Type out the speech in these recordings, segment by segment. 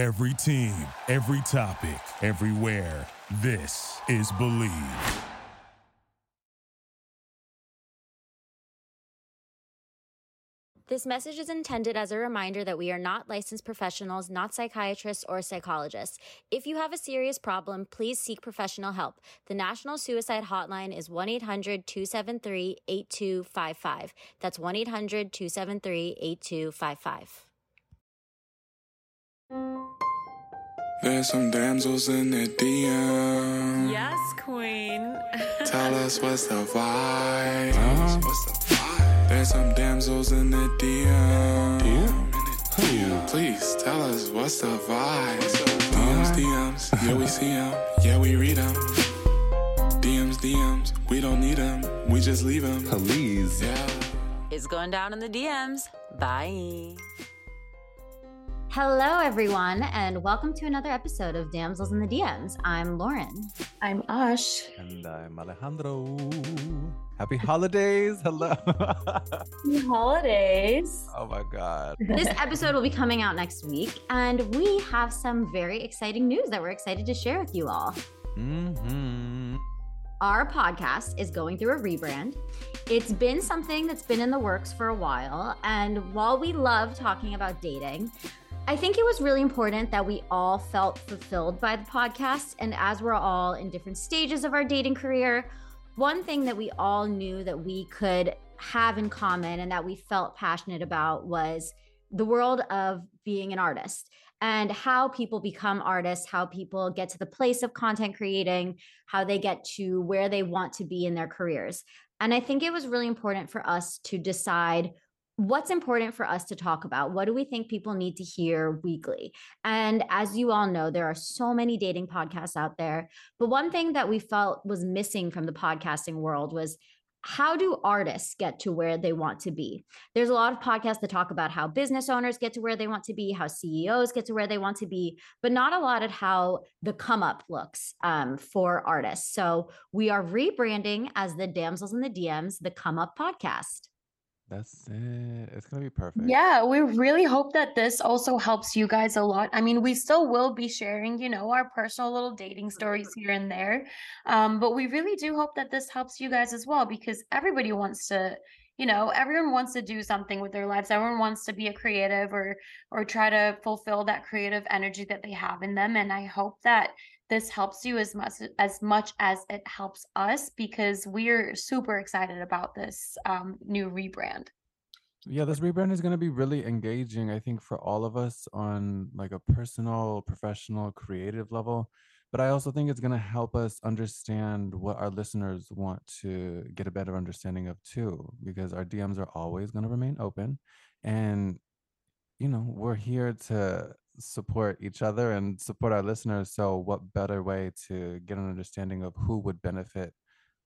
Every team, every topic, everywhere. This is Bleav. This message is intended as a reminder that we are not licensed professionals, not psychiatrists or psychologists. If you have a serious problem, please seek professional help. The National Suicide Hotline is 1 800 273 8255. That's 1 800 273 8255. There's some damsels in the DM. Yes, queen. Tell us what's the vibe. Uh-huh. What's the vibe? There's some damsels in the DM. DM? Please tell us what's the vibe. DMs, DMs, yeah we see them, yeah we read them. DMs, DMs, we don't need them, we just leave them. Please. Yeah. It's going down in the DMs. Bye. Hello, everyone, and welcome to another episode of Damsels in the DMs. I'm Lauren. I'm Ash. And I'm Alejandro. Happy holidays. Hello. Happy holidays. oh my God. This episode will be coming out next week, and we have some very exciting news that we're excited to share with you all. hmm Our podcast is going through a rebrand. It's been something that's been in the works for a while, and while we love talking about dating, I think it was really important that we all felt fulfilled by the podcast. And as we're all in different stages of our dating career, one thing that we all knew that we could have in common and that we felt passionate about was the world of being an artist and how people become artists, how people get to the place of content creating, how they get to where they want to be in their careers. And I think it was really important for us to decide what's important for us to talk about? What do we think people need to hear weekly? And as you all know there are so many dating podcasts out there. But one thing that we felt was missing from the podcasting world was how do artists get to where they want to be? There's a lot of podcasts that talk about how business owners get to where they want to be how ceos get to where they want to be but not a lot at how the come up looks um, for artists. So we are rebranding as the damsels in the dms the come up podcast That's it. It's going to be perfect. Yeah, we really hope that this also helps you guys a lot. I mean, we still will be sharing, you know, our personal little dating stories here and there. Um, but we really do hope that this helps you guys as well because everybody wants to, you know, everyone wants to do something with their lives. Everyone wants to be a creative or or try to fulfill that creative energy that they have in them. And I hope that this helps you as much as much as it helps us because we're super excited about this um, new rebrand. Yeah, this rebrand is going to be really engaging, I think, for all of us on like a personal, professional, creative level. But I also think it's going to help us understand what our listeners want to get a better understanding of too, because our DMs are always going to remain open. And, you know, we're here to support each other and support our listeners. So, what better way to get an understanding of who would benefit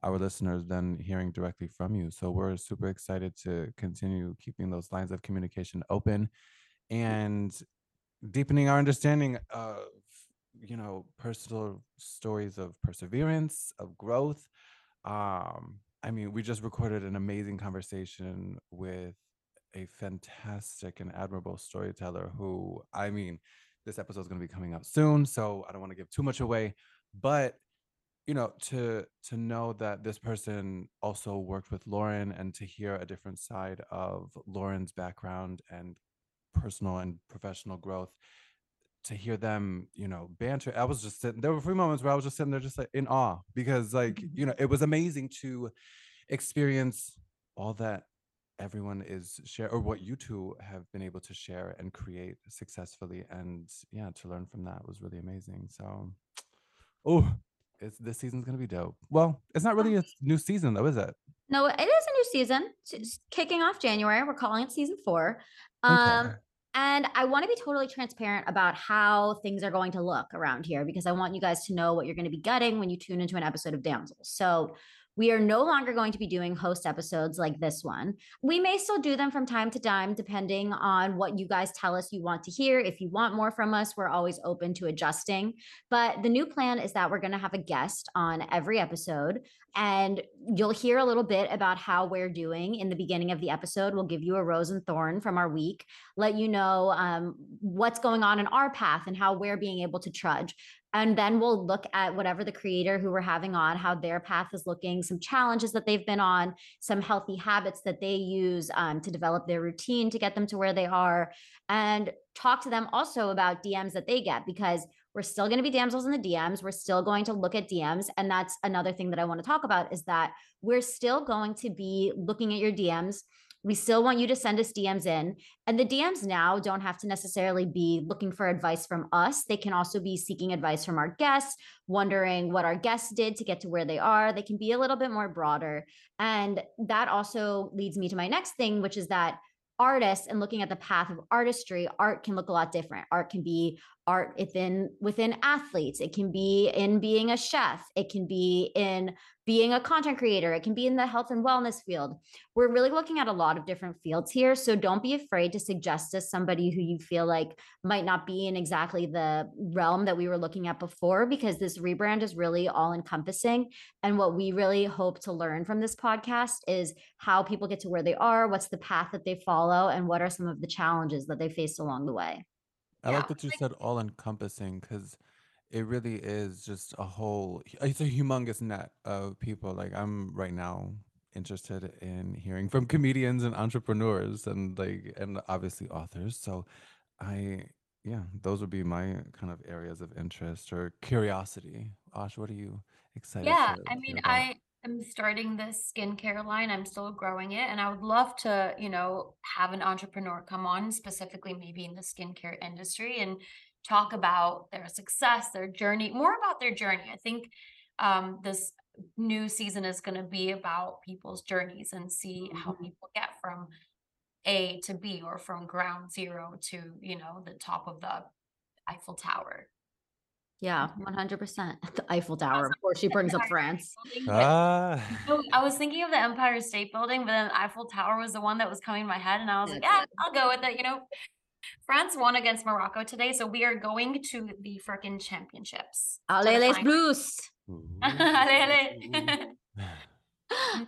our listeners than hearing directly from you? So, we're super excited to continue keeping those lines of communication open and deepening our understanding of you know personal stories of perseverance of growth um i mean we just recorded an amazing conversation with a fantastic and admirable storyteller who i mean this episode is going to be coming out soon so i don't want to give too much away but you know to to know that this person also worked with lauren and to hear a different side of lauren's background and personal and professional growth to hear them, you know, banter. I was just sitting there were a few moments where I was just sitting there just like in awe because like, you know, it was amazing to experience all that everyone is share or what you two have been able to share and create successfully. And yeah, to learn from that was really amazing. So oh, it's this season's gonna be dope. Well, it's not really a new season though, is it? No, it is a new season. It's kicking off January. We're calling it season four. Um, Okay. And I want to be totally transparent about how things are going to look around here because I want you guys to know what you're going to be getting when you tune into an episode of Damsels. So we are no longer going to be doing host episodes like this one. We may still do them from time to time, depending on what you guys tell us you want to hear. If you want more from us, we're always open to adjusting. But the new plan is that we're going to have a guest on every episode. And you'll hear a little bit about how we're doing in the beginning of the episode. We'll give you a rose and thorn from our week, let you know um, what's going on in our path and how we're being able to trudge. And then we'll look at whatever the creator who we're having on, how their path is looking, some challenges that they've been on, some healthy habits that they use um, to develop their routine to get them to where they are, and talk to them also about DMs that they get because we're still going to be damsels in the DMs. We're still going to look at DMs. And that's another thing that I want to talk about is that we're still going to be looking at your DMs. We still want you to send us DMs in. And the DMs now don't have to necessarily be looking for advice from us. They can also be seeking advice from our guests, wondering what our guests did to get to where they are. They can be a little bit more broader. And that also leads me to my next thing, which is that artists and looking at the path of artistry art can look a lot different art can be art within within athletes. It can be in being a chef. It can be in being a content creator. It can be in the health and wellness field. We're really looking at a lot of different fields here so don't be afraid to suggest to somebody who you feel like might not be in exactly the realm that we were looking at before because this rebrand is really all encompassing and what we really hope to learn from this podcast is how people get to where they are what's the path that they follow and what are some of the challenges that they faced along the way I Yeah, like that you said all encompassing because it really is just a whole, it's a humongous net of people. Like, I'm right now interested in hearing from comedians and entrepreneurs and like, and obviously authors. So, I, yeah, those would be my kind of areas of interest or curiosity. Ash, what are you excited Yeah, I mean? I am starting this skincare line. I'm still growing it, and I would love to, you know, have an entrepreneur come on, specifically maybe in the skincare industry, and talk about their success, their journey, more about their journey. I think um, this new season is going to be about people's journeys and see how Mhm. people get from A to B or from ground zero to, you know, the top of the Eiffel Tower. yeah 100% the eiffel tower of course she brings up france State Building, but- Ah, I was thinking of the Empire State Building, but then Eiffel Tower was the one that was coming in my head, and I was like, yeah. I'll go with it. You know, France won against Morocco today, so we are going to the frickin' championships. allez les bleus Allez, allez.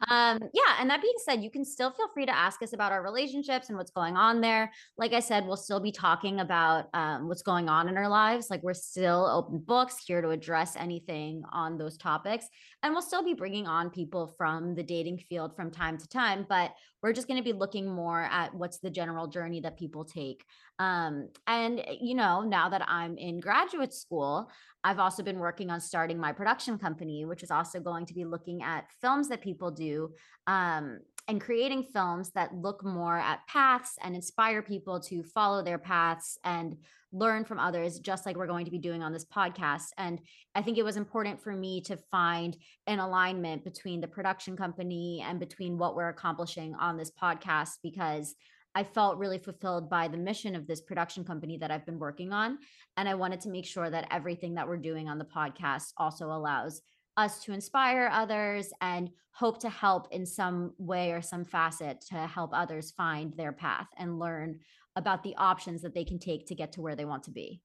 um yeah and that being said you can still feel free to ask us about our relationships and what's going on there. Like i said we'll still be talking about um, what's going on in our lives like we're still open books here to address anything on those topics and we'll still be bringing on people from the dating field from time to time but we're just going to be looking more at what's the general journey that people take um, and you know now that i'm in graduate school I've also been working on starting my production company, which is also going to be looking at films that people do um, and creating films that look more at paths and inspire people to follow their paths and learn from others, just like we're going to be doing on this podcast. And I think it was important for me to find an alignment between the production company and between what we're accomplishing on this podcast because I felt really fulfilled by the mission of this production company that I've been working on. And I wanted to make sure that everything that we're doing on the podcast also allows us to inspire others and hope to help in some way or some facet to help others find their path and learn about the options that they can take to get to where they want to be.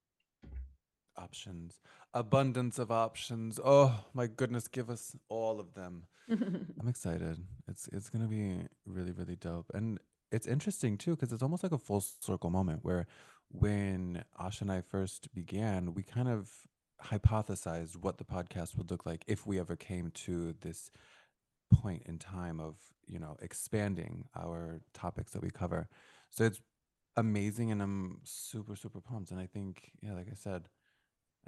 options, abundance of options. Oh my goodness, give us all of them. I'm excited. It's it's gonna be really really dope, and it's interesting too because it's almost like a full circle moment where when Asha and I first began, we kind of hypothesized what the podcast would look like if we ever came to this point in time of you know expanding our topics that we cover. So it's amazing, and I'm super super pumped. And I think yeah, like I said,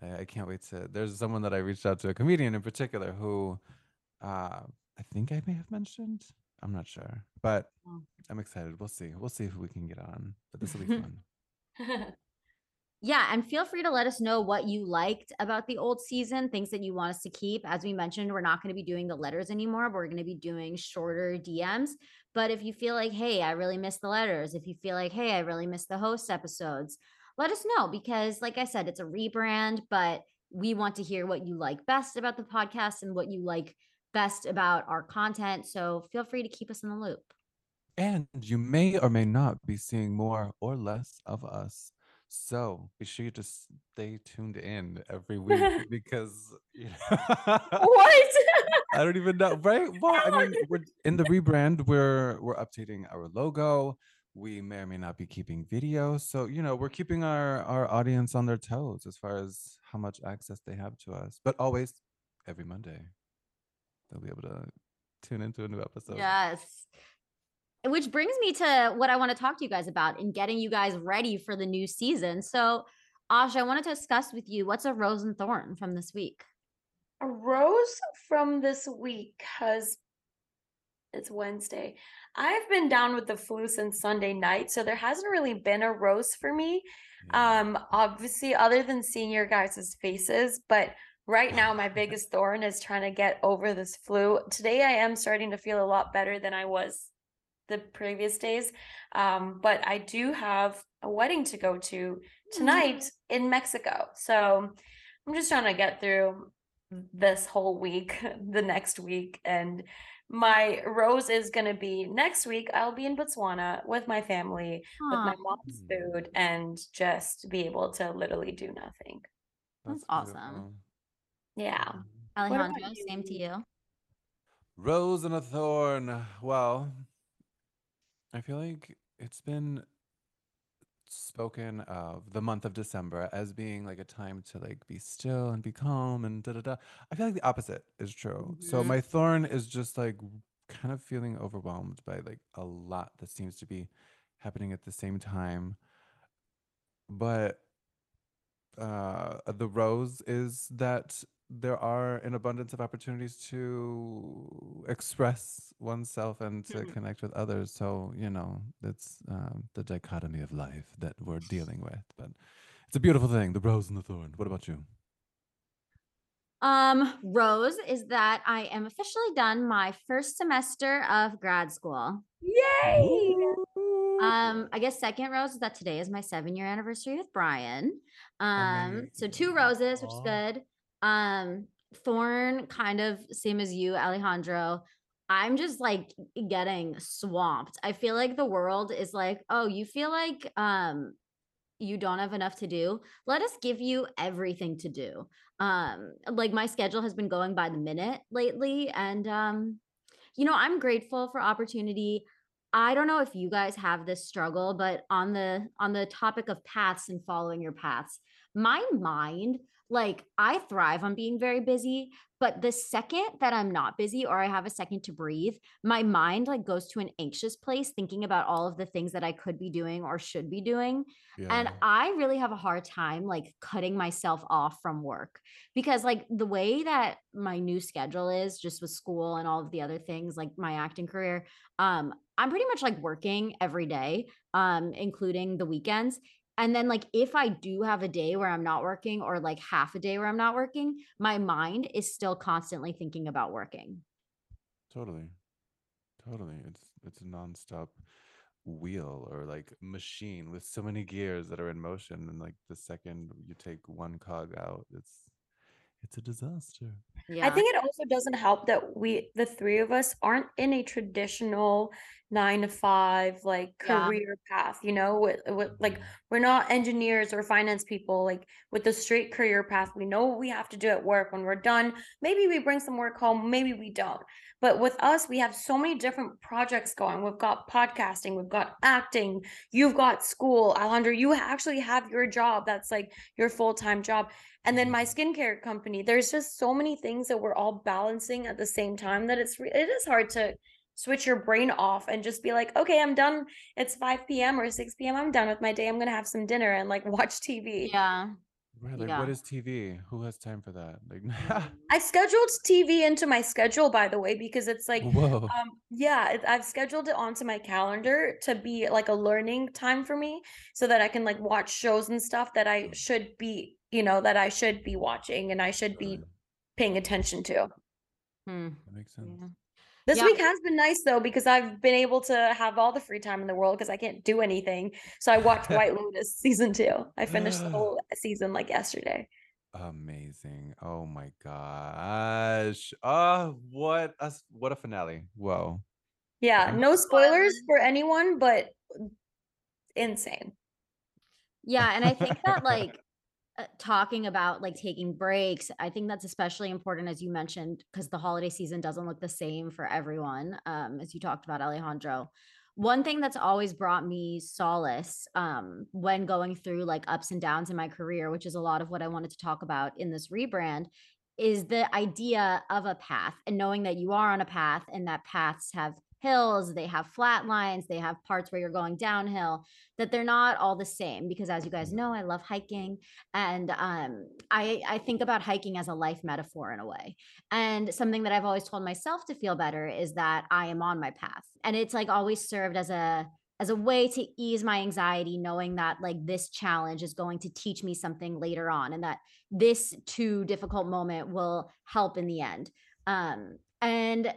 I, I can't wait to. There's someone that I reached out to, a comedian in particular, who uh, I think I may have mentioned. I'm not sure, but Oh. I'm excited. We'll see. We'll see who we can get on. But this will be fun. yeah, and feel free to let us know what you liked about the old season, things that you want us to keep. As we mentioned, we're not going to be doing the letters anymore. We're going to be doing shorter DMs. But if you feel like, hey, I really miss the letters, if you feel like, hey, I really miss the host episodes, let us know because, like I said, it's a rebrand, but we want to hear what you like best about the podcast and what you like best about our content. So feel free to keep us in the loop. And you may or may not be seeing more or less of us. So be sure you just stay tuned in every week because you know, What? I don't even know, right? Well, I mean, we're in the rebrand. We're we're updating our logo. We may or may not be keeping video, so you know, we're keeping our our audience on their toes as far as how much access they have to us. But always, every Monday, they'll be able to tune into a new episode. Yes. Which brings me to what I want to talk to you guys about in getting you guys ready for the new season. So, Ash, I wanted to discuss with you what's a rose and thorn from this week. A rose from this week because it's Wednesday. I've been down with the flu since Sunday night, so there hasn't really been a rose for me. Um, obviously, other than seeing your guys' faces, but right now my biggest thorn is trying to get over this flu. Today I am starting to feel a lot better than I was the previous days. Um, but I do have a wedding to go to tonight in Mexico. So I'm just trying to get through this whole week, the next week, and my rose is going to be next week. I'll be in Botswana with my family, with my mom's food, and just be able to literally do nothing. That's awesome. beautiful. Yeah. Mhm. Alejandro, same to you? you. Rose and a thorn. Well, I feel like it's been spoken of the month of December as being like a time to like be still and be calm and da da da. I feel like the opposite is true. So Mhm. my thorn is just like kind of feeling overwhelmed by like a lot that seems to be happening at the same time. But uh the rose is that there are an abundance of opportunities to express oneself and to Mhm. connect with others so you know it's um, the dichotomy of life that we're dealing with but it's a beautiful thing the rose and the thorn what about you Um, Rose is that I am officially done my first semester of grad school. Yay! Um, I guess second rose is that today is my seven year anniversary with Brian. Um, so two roses, which is good. Um, thorn, kind of same as you, Alejandro. I'm just like getting swamped. I feel like the world is like, oh, you feel like um you don't have enough to do. Let us give you everything to do. Um, like my schedule has been going by the minute lately, and um, you know, I'm grateful for opportunity. I don't know if you guys have this struggle, but on the on the topic of paths and following your paths, my mind, like I thrive on being very busy, but the second that I'm not busy or I have a second to breathe, my mind like goes to an anxious place thinking about all of the things that I could be doing or should be doing. And I really have a hard time like cutting myself off from work because like the way that my new schedule is just with school and all of the other things like my acting career um I'm pretty much like working every day um including the weekends and then like if I do have a day where I'm not working or like half a day where I'm not working my mind is still constantly thinking about working. totally totally it's it's a nonstop wheel or like machine with so many gears that are in motion and like the second you take one cog out it's it's a disaster Yeah. I think it also doesn't help that we, the three of us, aren't in a traditional nine to five like Yeah. career path. You know, with, with like mm-hmm. we're not engineers or finance people. Like with the straight career path, we know what we have to do at work. When we're done, maybe we bring some work home, maybe we don't. But with us, we have so many different projects going. We've got podcasting, we've got acting, you've got school. Alejandro, you actually have your job. That's like your full time job. And then mm-hmm. my skincare company. There's just so many things that we're all balancing at the same time that it's it is hard to switch your brain off and just be like, okay, I'm done. It's 5 p.m. or 6 p.m. I'm done with my day. I'm gonna have some dinner and like watch TV. yeah. Right, like Yeah. what is TV? Who has time for that? Like, I scheduled TV into my schedule, by the way, because it's like whoa, Um, yeah, I've scheduled it onto my calendar to be like a learning time for me so that I can like watch shows and stuff that I should be, you know, that I should be watching and I should be paying attention to. Hmm. that makes sense. Yeah. This Yeah. week has been nice though because I've been able to have all the free time in the world because I can't do anything. So I watched White Lotus season two. I finished the whole season like yesterday. Amazing. Oh my gosh. Oh, what a s- what a finale. Whoa. Yeah, no spoilers um for anyone, but insane. Yeah, and I think that like uh, talking about like taking breaks, I think that's especially important as you mentioned because the holiday season doesn't look the same for everyone. Um, as you talked about, Alejandro. One thing that's always brought me solace um, when going through like ups and downs in my career, which is a lot of what I wanted to talk about in this rebrand, is the idea of a path and knowing that you are on a path and that paths have hills, they have flat lines, they have parts where you're going downhill, that they're not all the same. Because as you guys know, I love hiking. And um, I, I think about hiking as a life metaphor in a way. And something that I've always told myself to feel better is that I am on my path. And it's like always served as a as a way to ease my anxiety knowing that like this challenge is going to teach me something later on and that this too difficult moment will help in the end um and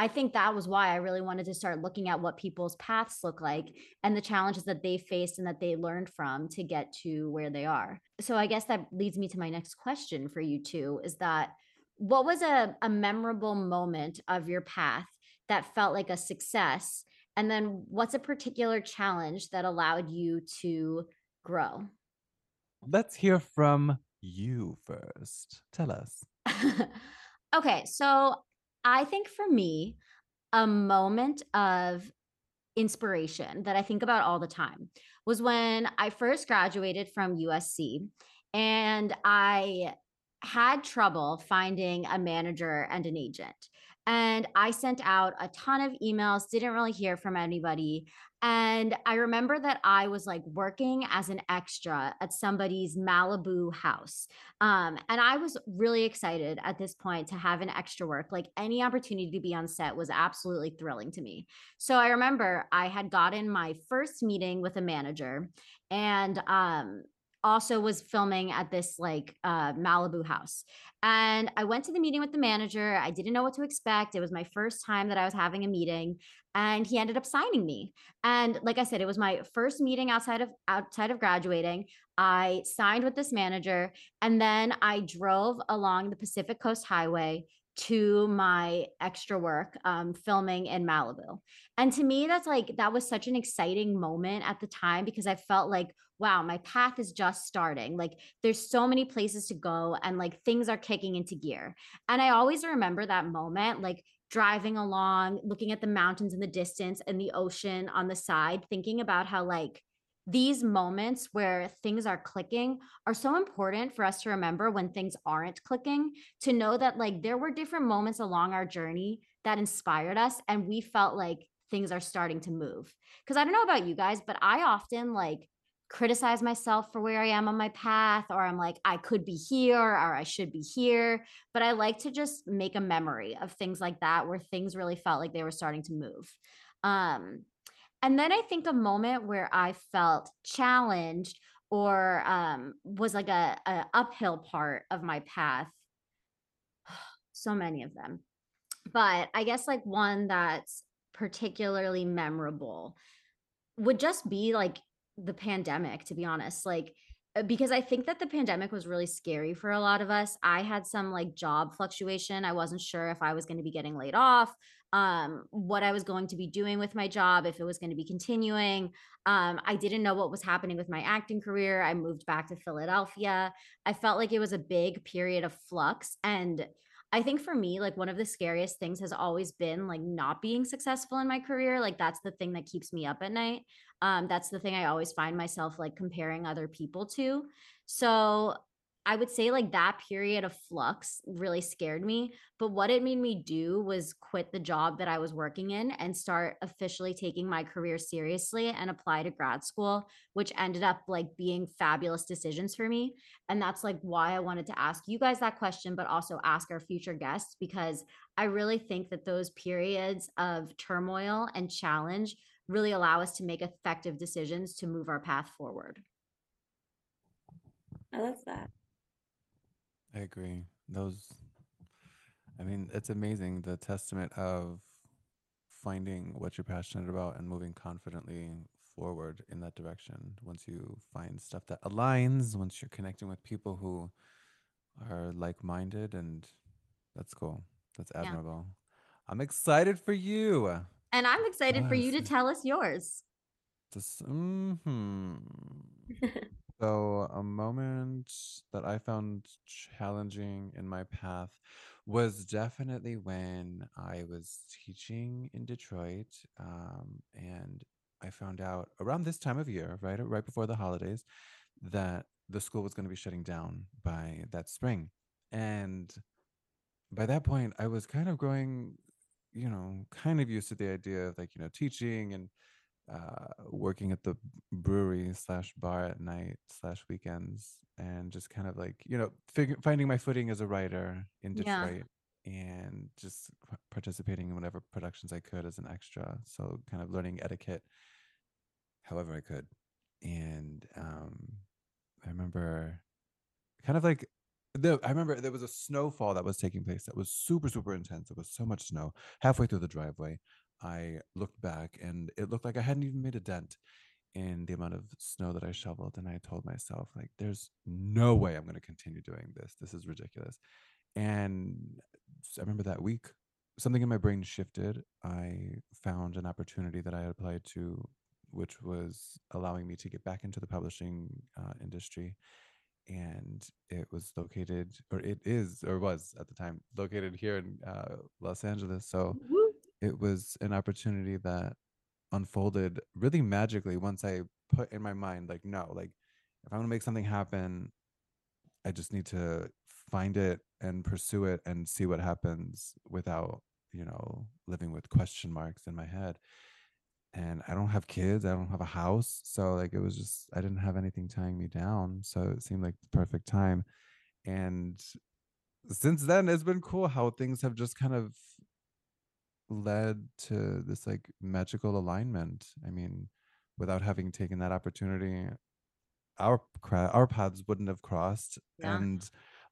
I think that was why I really wanted to start looking at what people's paths look like and the challenges that they faced and that they learned from to get to where they are. So I guess that leads me to my next question for you two is that what was a, a memorable moment of your path that felt like a success? And then what's a particular challenge that allowed you to grow? Let's hear from you first. Tell us. okay, so I think for me, a moment of inspiration that I think about all the time was when I first graduated from USC and I had trouble finding a manager and an agent. And I sent out a ton of emails, didn't really hear from anybody. And I remember that I was like working as an extra at somebody's Malibu house. Um, and I was really excited at this point to have an extra work. Like any opportunity to be on set was absolutely thrilling to me. So I remember I had gotten my first meeting with a manager and um, also was filming at this like uh, Malibu house. And I went to the meeting with the manager. I didn't know what to expect. It was my first time that I was having a meeting and he ended up signing me. And like I said, it was my first meeting outside of outside of graduating. I signed with this manager and then I drove along the Pacific Coast Highway to my extra work um, filming in Malibu. And to me, that's like, that was such an exciting moment at the time because I felt like, wow, my path is just starting. Like, there's so many places to go and like things are kicking into gear. And I always remember that moment, like, driving along, looking at the mountains in the distance and the ocean on the side, thinking about how, like, these moments where things are clicking are so important for us to remember when things aren't clicking to know that like there were different moments along our journey that inspired us and we felt like things are starting to move. Because i don't know about you guys but i often like criticize myself for where i am on my path or i'm like i could be here or i should be here but i like to just make a memory of things like that where things really felt like they were starting to move. Um and then I think a moment where I felt challenged or um, was like a, a uphill part of my path. So many of them, but I guess like one that's particularly memorable would just be like the pandemic, to be honest. Like, uh, because I think that the pandemic was really scary for a lot of us. I had some like job fluctuation. I wasn't sure if I was going to be getting laid off, um, what I was going to be doing with my job, if it was going to be continuing. Um, I didn't know what was happening with my acting career. I moved back to Philadelphia. I felt like it was a big period of flux. And I think for me, like one of the scariest things has always been like not being successful in my career. Like that's the thing that keeps me up at night. Um, that's the thing I always find myself like comparing other people to. So I would say like that period of flux really scared me. But what it made me do was quit the job that I was working in and start officially taking my career seriously and apply to grad school, which ended up like being fabulous decisions for me. And that's like why I wanted to ask you guys that question, but also ask our future guests, because I really think that those periods of turmoil and challenge really allow us to make effective decisions to move our path forward. I love that. I agree. Those, I mean, it's amazing the testament of finding what you're passionate about and moving confidently forward in that direction. Once you find stuff that aligns, once you're connecting with people who are like-minded and that's cool. That's Yeah. admirable. I'm excited for you. And I'm excited for you to tell us yours. This, hmm So, a moment that I found challenging in my path was definitely when I was teaching in Detroit. Um, and I found out around this time of year, right, right before the holidays, that the school was going to be shutting down by that spring. And by that point, I was kind of growing, you know, kind of used to the idea of like, you know, teaching and uh, working at the brewery slash bar at night slash weekends and just kind of like you know fig- finding my footing as a writer in Yeah. detroit and just participating in whatever productions i could as an extra so kind of learning etiquette however i could. And um i remember kind of like the i remember there was a snowfall that was taking place that was super super intense. It was so much snow halfway through the driveway i looked back and it looked like i hadn't even made a dent in the amount of snow that i shoveled and i told myself like there's no way i'm going to continue doing this. This is ridiculous. And I remember that week something in my brain shifted. I found an opportunity that i had applied to which was allowing me to get back into the publishing uh, industry and it was located or it is or was at the time located here in uh, los angeles. So Woo. It was an opportunity that unfolded really magically once i put in my mind like no like if i'm going to make something happen i just need to find it and pursue it and see what happens without you know living with question marks in my head and I don't have kids, I don't have a house, so like it was just I didn't have anything tying me down, so it seemed like the perfect time. And since then, it's been cool how things have just kind of led to this like magical alignment. I mean, without having taken that opportunity, our our paths wouldn't have crossed, Yeah. and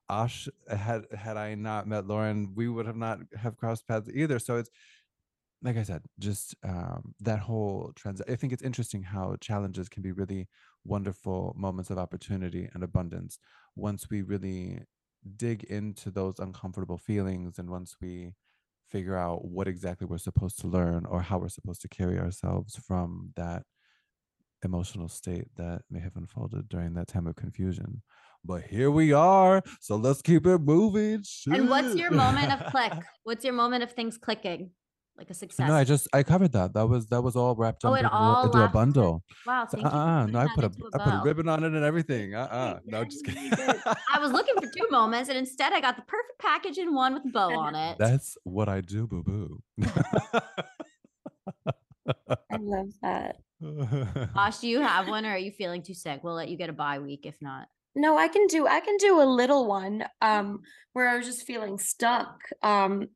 Ash had had I not met Lauren, we would have not have crossed paths either. So it's like I said, just um, that whole trans. I think it's interesting how challenges can be really wonderful moments of opportunity and abundance once we really dig into those uncomfortable feelings and once we figure out what exactly we're supposed to learn or how we're supposed to carry ourselves from that emotional state that may have unfolded during that time of confusion. But here we are, so let's keep it moving. And what's your moment of click? What's your moment of things clicking? Like a success. No, I just I covered that. That was that was all wrapped Oh, up it into, all into a bundle. wow, thank you. uh-uh, putting no, I put a into I put a ribbon on it and everything. Uh uh No, just kidding. I was looking for two moments, and instead I got the perfect package in one with a bow on it. That's what I do, boo boo. I love that. Josh, do you have one, or are you feeling too sick? We'll let you get a bye week if not. No, I can do I can do a little one um where I was just feeling stuck. Um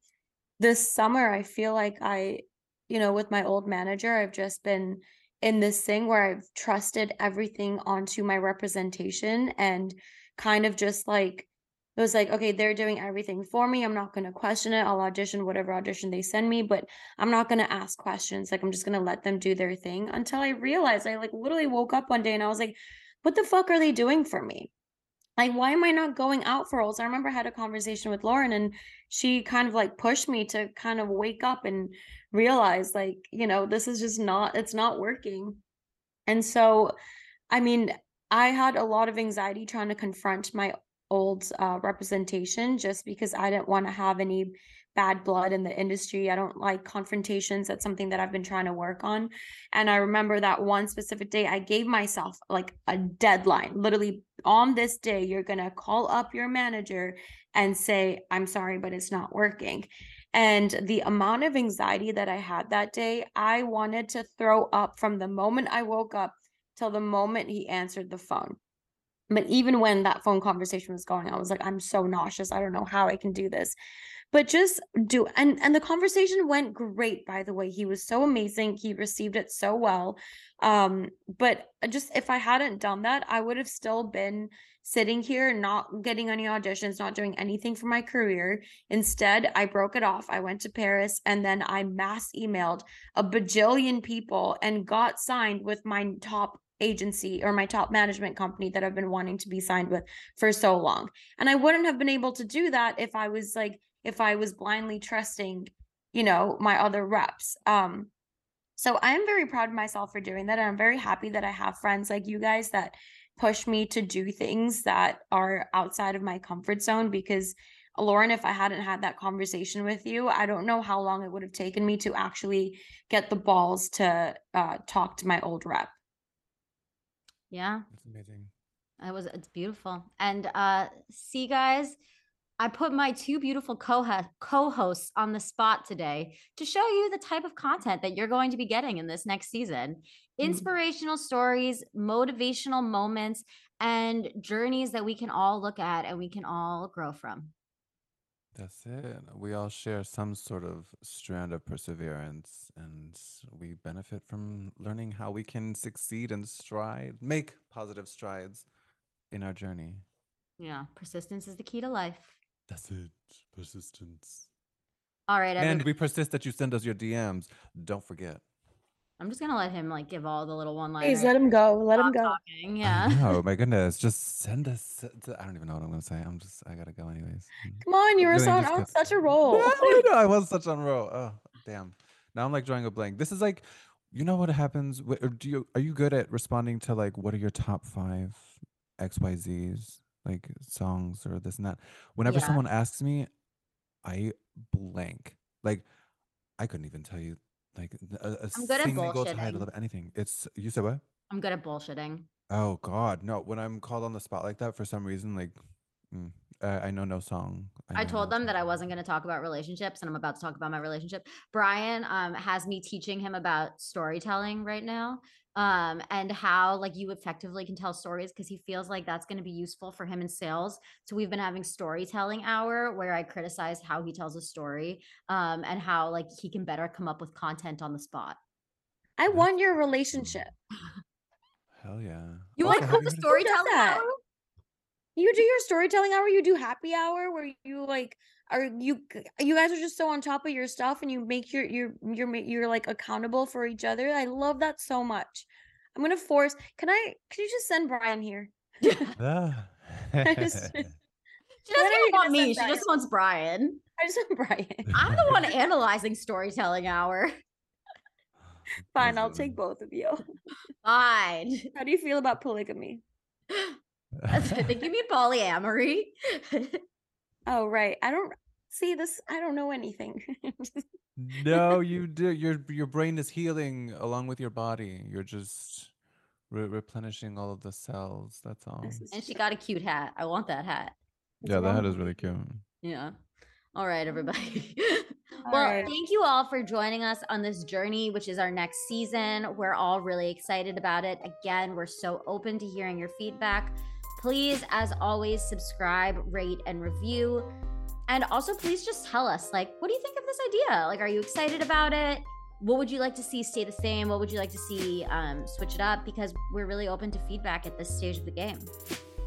this summer I feel like I you know with my old manager I've just been in this thing where I've trusted everything onto my representation and kind of just like it was like okay they're doing everything for me. I'm not going to question it. I'll audition whatever audition they send me but I'm not going to ask questions. Like I'm just going to let them do their thing. Until I realized I like literally woke up one day and I was like what the fuck are they doing for me? Like, why am I not going out for roles? I remember I had a conversation with Lauren and she kind of like pushed me to kind of wake up and realize, like, you know, this is just not, it's not working. And so, I mean, I had a lot of anxiety trying to confront my old uh, representation just because I didn't want to have any bad blood in the industry. I don't like confrontations. That's something that I've been trying to work on. And I remember that one specific day, I gave myself like a deadline. Literally, on this day, you're going to call up your manager and say, I'm sorry, but it's not working. And the amount of anxiety that I had that day, I wanted to throw up from the moment I woke up till the moment he answered the phone. But even when that phone conversation was going, I was like, I'm so nauseous. I don't know how I can do this. But just do and and the conversation went great, by the way. He was so amazing. He received it so well. Um, but just if I hadn't done that, I would have still been sitting here not getting any auditions, not doing anything for my career. Instead, I broke it off. I went to Paris and then I mass emailed a bajillion people and got signed with my top agency or my top management company that I've been wanting to be signed with for so long. And I wouldn't have been able to do that if I was like if I was blindly trusting, you know, my other reps. Um so I am very proud of myself for doing that and I'm very happy that I have friends like you guys that push me to do things that are outside of my comfort zone because Lauren, if I hadn't had that conversation with you, I don't know how long it would have taken me to actually get the balls to uh, talk to my old rep. Yeah. It's amazing. It was it's beautiful. And uh see guys, I put my two beautiful co co-hosts on the spot today to show you the type of content that you're going to be getting in this next season. Mm. Inspirational stories, motivational moments, and journeys that we can all look at and we can all grow from. That's it. We all share some sort of strand of perseverance, and we benefit from learning how we can succeed and stride, make positive strides in our journey. Yeah, persistence is the key to life. That's it. Persistence. All right, And we persist that you send us your DMs. Don't forget. I'm just gonna let him like give all the little one liners. Please let him go. Let him go. talking. Yeah. Oh my goodness. Just send us. I don't even know what I'm going to say. I'm just, I got to go anyways. Come on, you were Really so just on oh, such a roll. Yeah, I know. I was such on roll. Oh, damn. Now I'm like drawing a blank. This is like, you know what happens? wh- Do you are you good at responding to like what are your top five X Y Z's like songs or this and that? Whenever Yeah. someone asks me, I blank. Like I couldn't even tell you like a, a I'm good at single title bullshitting. of anything. It's you said what? I'm good at bullshitting. Oh God, no! When I'm called on the spot like that, for some reason, like mm, I, I know no song. I know told no them that I wasn't going to talk about relationships, and I'm about to talk about my relationship. Brian um, has me teaching him about storytelling right now, um, and how like you effectively can tell stories because he feels like that's going to be useful for him in sales. So we've been having storytelling hour where I criticize how he tells a story, um, and how like he can better come up with content on the spot. I want your relationship. Hell yeah! You Also, want to have have you a heard of- storytelling hour? You do your storytelling hour, you do happy hour where you like are you you guys are just so on top of your stuff and you make your you're you're you're like accountable for each other. I love that so much. I'm gonna force. Can I? Can you just send Brian here? Ah. Just- She doesn't are even you want me. send She just wants Brian. I just want Brian. I'm the one analyzing storytelling hour. Fine, I'll take both of you. Fine. How do you feel about polygamy? I think you mean polyamory. Oh right, I don't see this. I don't know anything. no, you do. Your your brain is healing along with your body. You're just re- replenishing all of the cells. That's all. And she got a cute hat. I want that hat. What's Yeah, that hat is really cute. Yeah. All right, everybody. All well, right. thank you all for joining us on this journey, which is our next season. We're all really excited about it. Again, we're so open to hearing your feedback. Please, as always, subscribe, rate, and review. And also, please just tell us, like, what do you think of this idea? Like, are you excited about it? What would you like to see stay the same? What would you like to see um, switch it up? Because we're really open to feedback at this stage of the game.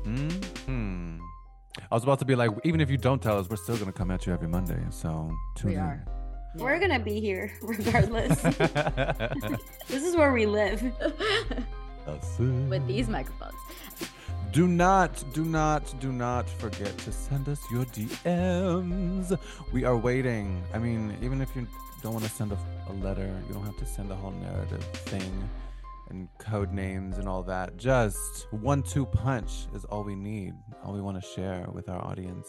Hmm. I was about to be like, even if you don't tell us, we're still gonna come at you every Monday. So tune We in. are. We're gonna be here regardless. this is where we live. With these microphones. Do not, do not, do not forget to send us your DMs. We are waiting. I mean, even if you don't want to send a, a letter, you don't have to send a whole narrative thing and code names and all that. Just one two punch is all we need, all we want to share with our audience.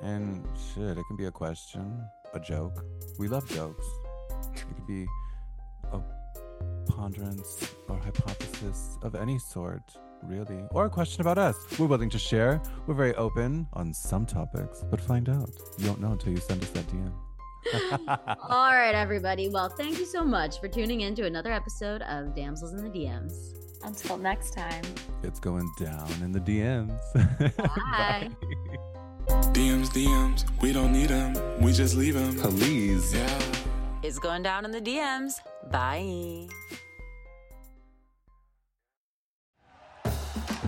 And shit, it can be a question, a joke. We love jokes. It could be a ponderance or hypothesis of any sort, really, or a question about us. We're willing to share. We're very open on some topics, but find out. You don't know until you send us that DM. All right, everybody. Well, thank you so much for tuning in to another episode of Damsels in the DMs. Until next time. it's going down in the DMs. Bye. DMs, DMs, we don't need them, we just leave them. Please. Yeah. It's going down in the DMs. Bye.